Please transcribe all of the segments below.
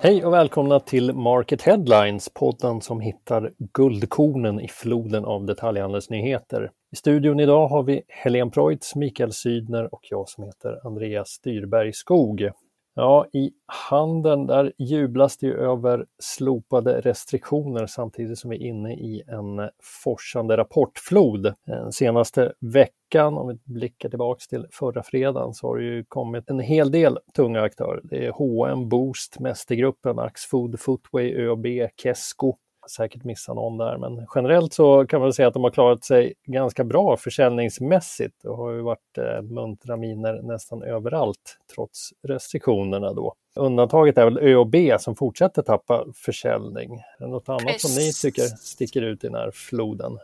Hej och välkomna till Market Headlines, podden som hittar guldkornen i floden av detaljhandelsnyheter. I studion idag har vi Helene Preutz, Mikael Sydner och jag som heter Andreas Styrberg Skog. Ja, i handeln där jublas det ju över slopade restriktioner samtidigt som vi är inne i en forsande rapportflod. Den senaste veckan, om vi blickar tillbaks till förra fredagen, så har det ju kommit en hel del tunga aktörer. Det är H&M, Boost, Mästergruppen, Axfood, Footway, ÖB, Kesko säkert missa någon där, men generellt så kan man säga att de har klarat sig ganska bra försäljningsmässigt. Det har ju varit eh, muntra miner nästan överallt trots restriktionerna då. Undantaget är väl ÖoB som fortsätter tappa försäljning. Är det något annat som ni tycker sticker ut i den här floden?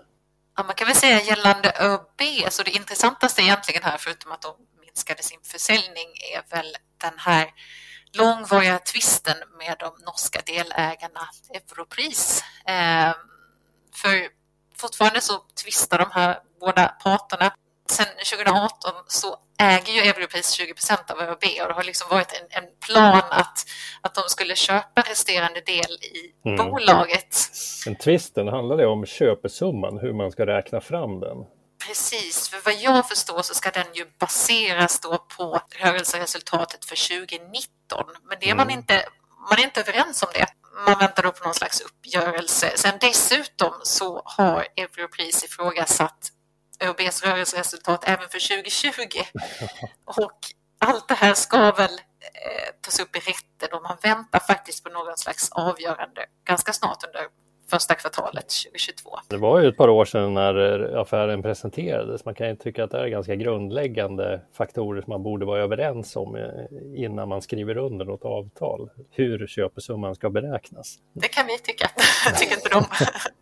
Ja, man kan väl säga gällande ÖB, så det intressantaste egentligen här, förutom att de minskade sin försäljning, är väl den här långvariga tvisten med de norska delägarna Europris. Eh, för fortfarande så tvistar de här båda parterna. Sen 2018 så äger ju Europris 20 procent av ÖoB och det har liksom varit en, en, plan att, att de skulle köpa resterande del i mm. bolaget. Men tvisten handlar om köpesumman, hur man ska räkna fram den. Precis, för vad jag förstår så ska den ju baseras då på rörelseresultatet för 2019. Men det är man, mm. inte, man är inte överens om det. Man väntar då på någon slags uppgörelse. Sen dessutom så har Europris ifrågasatt E ÖBS rörelseresultat även för 2020. Och allt det här ska väl eh, tas upp i rätten och man väntar faktiskt på någon slags avgörande ganska snart under första kvartalet 2022. Det var ju ett par år sedan när affären presenterades. Man kan ju tycka att det är ganska grundläggande faktorer som man borde vara överens om eh, innan man skriver under något avtal. Hur köpesumman ska beräknas. Det kan vi tycka, tycker inte de.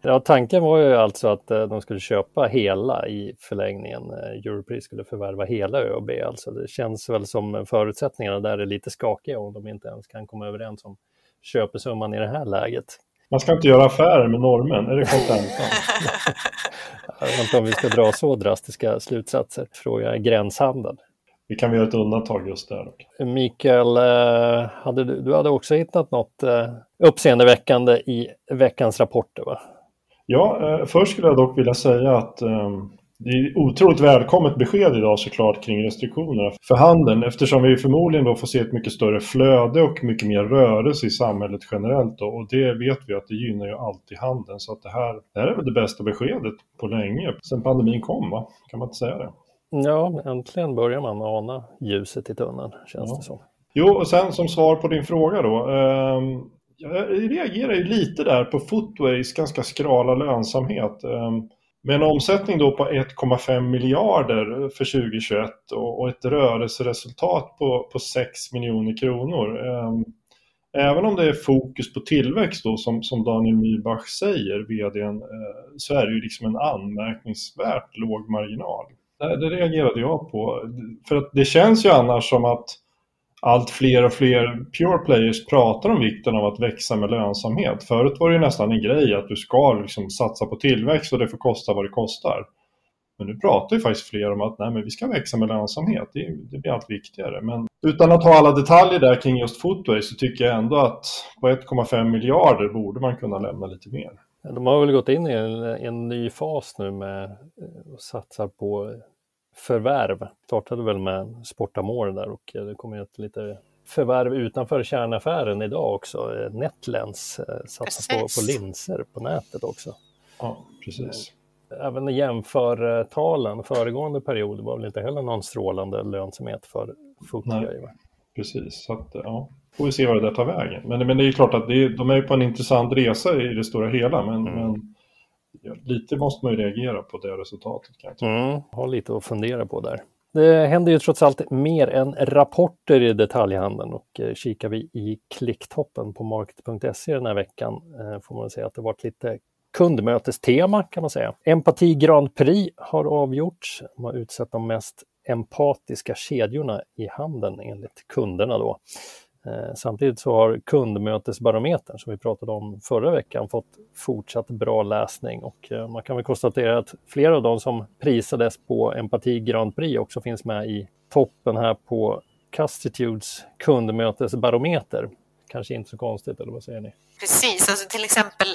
ja, tanken var ju alltså att eh, de skulle köpa hela i förlängningen. Eh, Europris skulle förvärva hela ÖoB. Alltså det känns väl som förutsättningarna där är lite skakiga om de inte ens kan komma överens om köpesumman i det här läget. Man ska inte göra affärer med normen, är det kontentan? jag vet inte om vi ska dra så drastiska slutsatser. Fråga gränshandel. Vi kan göra ett undantag just där. Mikael, eh, hade du, du hade också hittat något eh, uppseendeväckande i veckans rapporter va? Ja, eh, först skulle jag dock vilja säga att ehm, det är otroligt välkommet besked idag såklart kring restriktionerna för handeln eftersom vi förmodligen då får se ett mycket större flöde och mycket mer rörelse i samhället generellt då. och det vet vi att det gynnar ju alltid handeln så att det här, det här är väl det bästa beskedet på länge sen pandemin kom va? Kan man inte säga det? Ja, äntligen börjar man ana ljuset i tunneln känns ja. det som. Jo, och sen som svar på din fråga då. Eh, jag reagerar ju lite där på Footways ganska skrala lönsamhet. Eh, med en omsättning då på 1,5 miljarder för 2021 och ett rörelseresultat på, på 6 miljoner kronor. Ehm, även om det är fokus på tillväxt då, som, som Daniel Mybach säger, vdn, eh, så är det ju liksom en anmärkningsvärt låg marginal. Det, det reagerade jag på. För att det känns ju annars som att allt fler och fler pure players pratar om vikten av att växa med lönsamhet. Förut var det nästan en grej att du ska liksom satsa på tillväxt och det får kosta vad det kostar. Men nu pratar ju faktiskt fler om att nej, men vi ska växa med lönsamhet. Det, det blir allt viktigare. Men utan att ha alla detaljer där kring just Footway så tycker jag ändå att på 1,5 miljarder borde man kunna lämna lite mer. De har väl gått in i en, en ny fas nu med att satsa på förvärv. Startade väl med Sportamore där och det kommer ett lite förvärv utanför kärnaffären idag också. Netlens eh, satsar på, på linser på nätet också. Ja, precis. Eh, även jämför talen föregående period var väl inte heller någon strålande lönsamhet för Foodgay. Precis, så att, ja. Får vi se vad det där tar vägen. Men, men det är klart att det är, de är på en intressant resa i det stora hela. Men, mm. men lite måste man ju reagera på det resultatet. Kan jag mm, har lite att fundera på där. Det händer ju trots allt mer än rapporter i detaljhandeln och eh, kikar vi i klicktoppen på market.se den här veckan eh, får man säga att det varit lite kundmötestema kan man säga. Empati Grand Prix har avgjorts. De har utsett de mest empatiska kedjorna i handeln enligt kunderna då. Eh, samtidigt så har kundmötesbarometern som vi pratade om förra veckan fått fortsatt bra läsning och eh, man kan väl konstatera att flera av de som prisades på Empati Grand Prix också finns med i toppen här på Castitudes kundmötesbarometer. kanske inte så konstigt, eller vad säger ni? Precis, alltså till exempel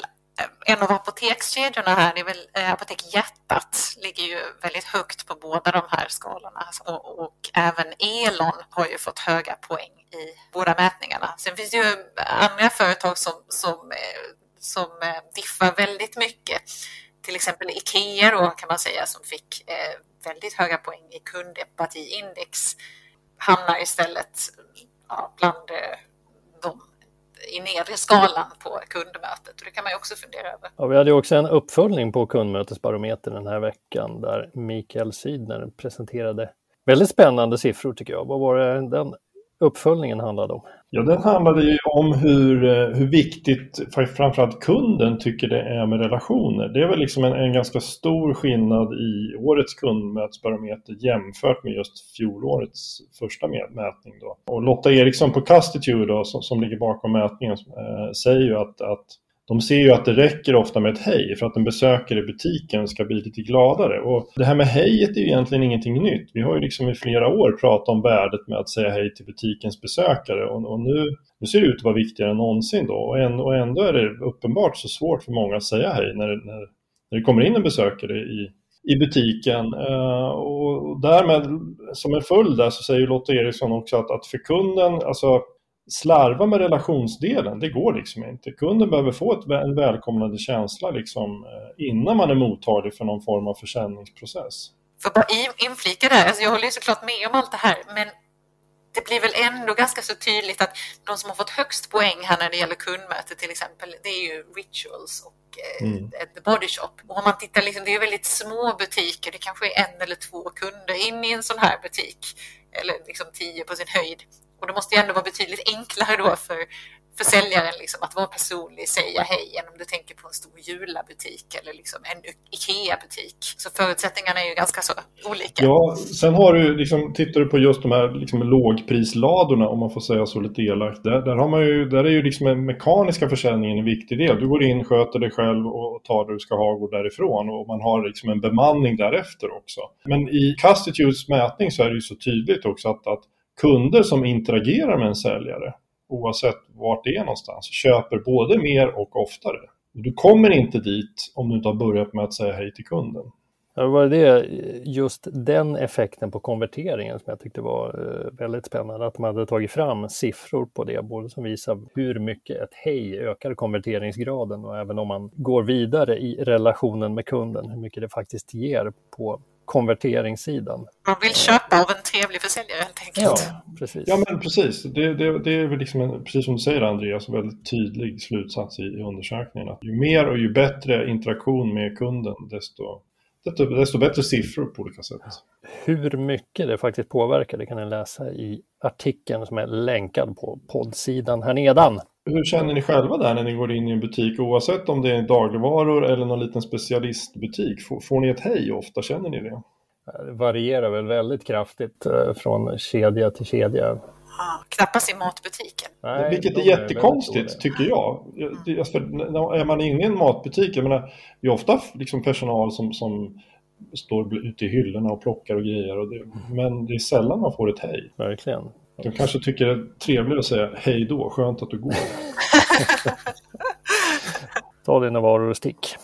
en av apotekskedjorna här, det är väl eh, Apotek Hjärtat, ligger ju väldigt högt på båda de här skalorna alltså, och, och även Elon har ju fått höga poäng i båda mätningarna. Sen finns det ju andra företag som, som, eh, som eh, diffar väldigt mycket. Till exempel Ikea då kan man säga som fick eh, väldigt höga poäng i kundempatiindex hamnar istället ja, bland eh, de i nedre skalan på kundmötet. Och det kan man ju också fundera över. Ja, vi hade också en uppföljning på kundmötesbarometern den här veckan där Mikael Sydner presenterade väldigt spännande siffror tycker jag. Vad var det den uppföljningen handlade om? Ja, den handlade ju om hur, eh, hur viktigt framförallt kunden tycker det är med relationer. Det är väl liksom en, en ganska stor skillnad i årets kundmötesbarometer jämfört med just fjolårets första mätning. Då. Och Lotta Eriksson på Castitude då, som, som ligger bakom mätningen äh, säger ju att, att de ser ju att det räcker ofta med ett hej för att en besökare i butiken ska bli lite gladare. Och det här med hejet är ju egentligen ingenting nytt. Vi har ju liksom i flera år pratat om värdet med att säga hej till butikens besökare och, och nu, nu ser det ut att vara viktigare än någonsin då. Och, en, och ändå är det uppenbart så svårt för många att säga hej när, när, när det kommer in en besökare i, i butiken. Uh, och därmed, som en följd där, så säger Lotta Eriksson också att, att för kunden, alltså slarva med relationsdelen, det går liksom inte. Kunden behöver få ett, en välkomnande känsla liksom, eh, innan man är mottaglig för någon form av försäljningsprocess. För bara inflika där, alltså jag håller ju såklart med om allt det här, men det blir väl ändå ganska så tydligt att de som har fått högst poäng här när det gäller kundmöte till exempel, det är ju Rituals och eh, mm. The Body Shop. Och om man tittar, liksom, det är väldigt små butiker, det kanske är en eller två kunder in i en sån här butik, eller liksom tio på sin höjd. Och det måste ju ändå vara betydligt enklare då för, för säljaren liksom, att vara personlig, säga hej, än om du tänker på en stor Jula-butik eller liksom en IKEA-butik. Så förutsättningarna är ju ganska så olika. Ja, sen har du, liksom, tittar du på just de här liksom, lågprisladorna, om man får säga så lite elakt, där, där, har man ju, där är ju liksom den mekaniska försäljningen en viktig del. Du går in, sköter dig själv och tar det du ska ha och går därifrån. Och man har liksom en bemanning därefter också. Men i Castitudes mätning så är det ju så tydligt också att, att kunder som interagerar med en säljare, oavsett vart det är någonstans, köper både mer och oftare. Du kommer inte dit om du inte har börjat med att säga hej till kunden. Det var det, just den effekten på konverteringen som jag tyckte var eh, väldigt spännande, att man hade tagit fram siffror på det, både som visar hur mycket ett hej ökar konverteringsgraden och även om man går vidare i relationen med kunden, hur mycket det faktiskt ger på konverteringssidan. Man vill köpa av en trevlig försäljare helt enkelt. Ja, precis. Ja, men precis. Det, det, det är väl liksom en, precis som du säger Andreas, en väldigt tydlig slutsats i, i undersökningen. Att ju mer och ju bättre interaktion med kunden, desto, desto, desto bättre siffror på olika sätt. Hur mycket det faktiskt påverkar, det kan ni läsa i artikeln som är länkad på poddsidan här nedan. Hur känner ni själva där när ni går in i en butik oavsett om det är dagligvaror eller någon liten specialistbutik? Får, får ni ett hej ofta? Känner ni det? Det varierar väl väldigt kraftigt eh, från kedja till kedja. Ah, knappast i matbutiken. Nej, Vilket är jättekonstigt är tycker jag. Mm. Alltså, är man inne i en matbutik, jag menar, det är ofta liksom personal som, som står ute i hyllorna och plockar och grejer. Och det, men det är sällan man får ett hej. Verkligen. De kanske tycker det är trevligare att säga hej då, skönt att du går. Ta dina varor och stick.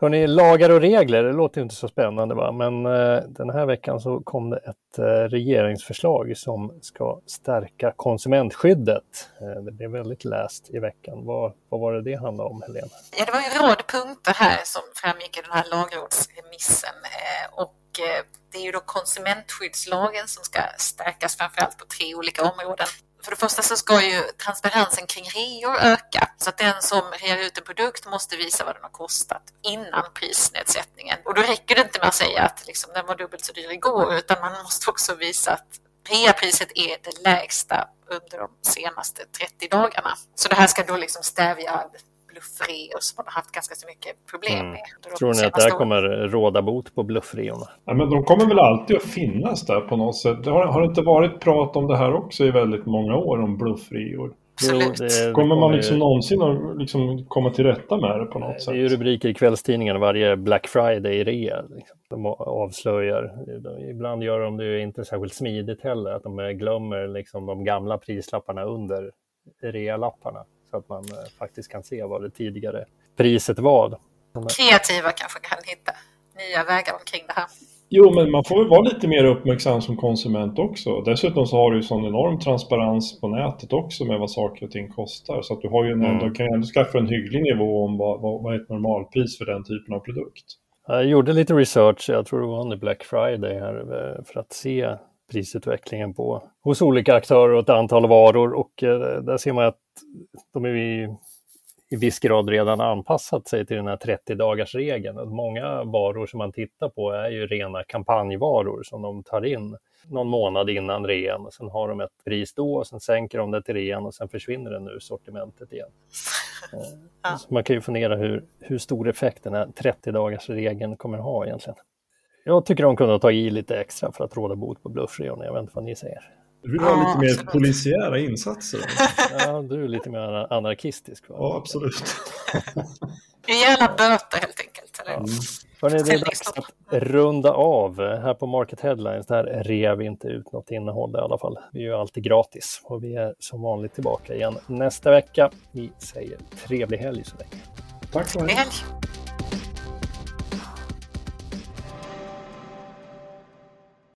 Hörrni, lagar och regler, det låter inte så spännande va? men eh, den här veckan så kom det ett eh, regeringsförslag som ska stärka konsumentskyddet. Eh, det blev väldigt läst i veckan. Vad, vad var det det handlade om, Helena? Ja, det var en rad punkter här som framgick i den här lagrådsremissen eh, och eh, det är ju då konsumentskyddslagen som ska stärkas framförallt på tre olika områden. För det första så ska ju transparensen kring reor öka så att den som rear ut en produkt måste visa vad den har kostat innan prisnedsättningen. Och då räcker det inte med att säga att liksom, den var dubbelt så dyr igår utan man måste också visa att reapriset är det lägsta under de senaste 30 dagarna. Så det här ska då liksom stävja bluffreor som man har haft ganska så mycket problem mm. med. Tror ni att det här kommer råda bot på bluffreorna? Ja, men de kommer väl alltid att finnas där på något sätt. Det har, har det inte varit prat om det här också i väldigt många år om bluffreor? Absolut. Det, kommer man liksom någonsin att liksom komma till rätta med det på något sätt? Det är ju rubriker i kvällstidningarna varje Black Friday-rea. Liksom. De avslöjar. Ibland gör de det ju inte särskilt smidigt heller, att de glömmer liksom de gamla prislapparna under realapparna så att man eh, faktiskt kan se vad det tidigare priset var. Kreativa kanske kan hitta nya vägar omkring det här. Jo, men man får väl vara lite mer uppmärksam som konsument också. Dessutom så har du ju sån enorm transparens på nätet också med vad saker och ting kostar. Så att du har ju en, mm. du kan ju ändå skaffa en hygglig nivå om vad, vad, vad är ett normalpris för den typen av produkt. Jag gjorde lite research, jag tror det var under Black Friday här, eh, för att se prisutvecklingen på, hos olika aktörer och ett antal varor och eh, där ser man att de är i, i viss grad redan anpassat sig till den här 30 dagars regeln. Många varor som man tittar på är ju rena kampanjvaror som de tar in någon månad innan rean och sen har de ett pris då och sen sänker de det till rean och sen försvinner den ur sortimentet igen. Ja. man kan ju fundera hur, hur stor effekt den här 30 dagars regeln kommer ha egentligen. Jag tycker de kunde ha tagit i lite extra för att råda bot på bluffreorna. Jag vet inte vad ni säger. Du vill ha lite mer absolut. polisiära insatser? Ja, du är lite mer anarkistisk. Va? Ja, absolut. Gärna böter helt enkelt. Eller? Mm. Hörrni, det är dags att runda av. Här på Market Headlines där rear vi inte ut något innehåll i alla fall. Vi är ju alltid gratis och vi är som vanligt tillbaka igen nästa vecka. Vi säger trevlig helg så länge. Tack så mycket.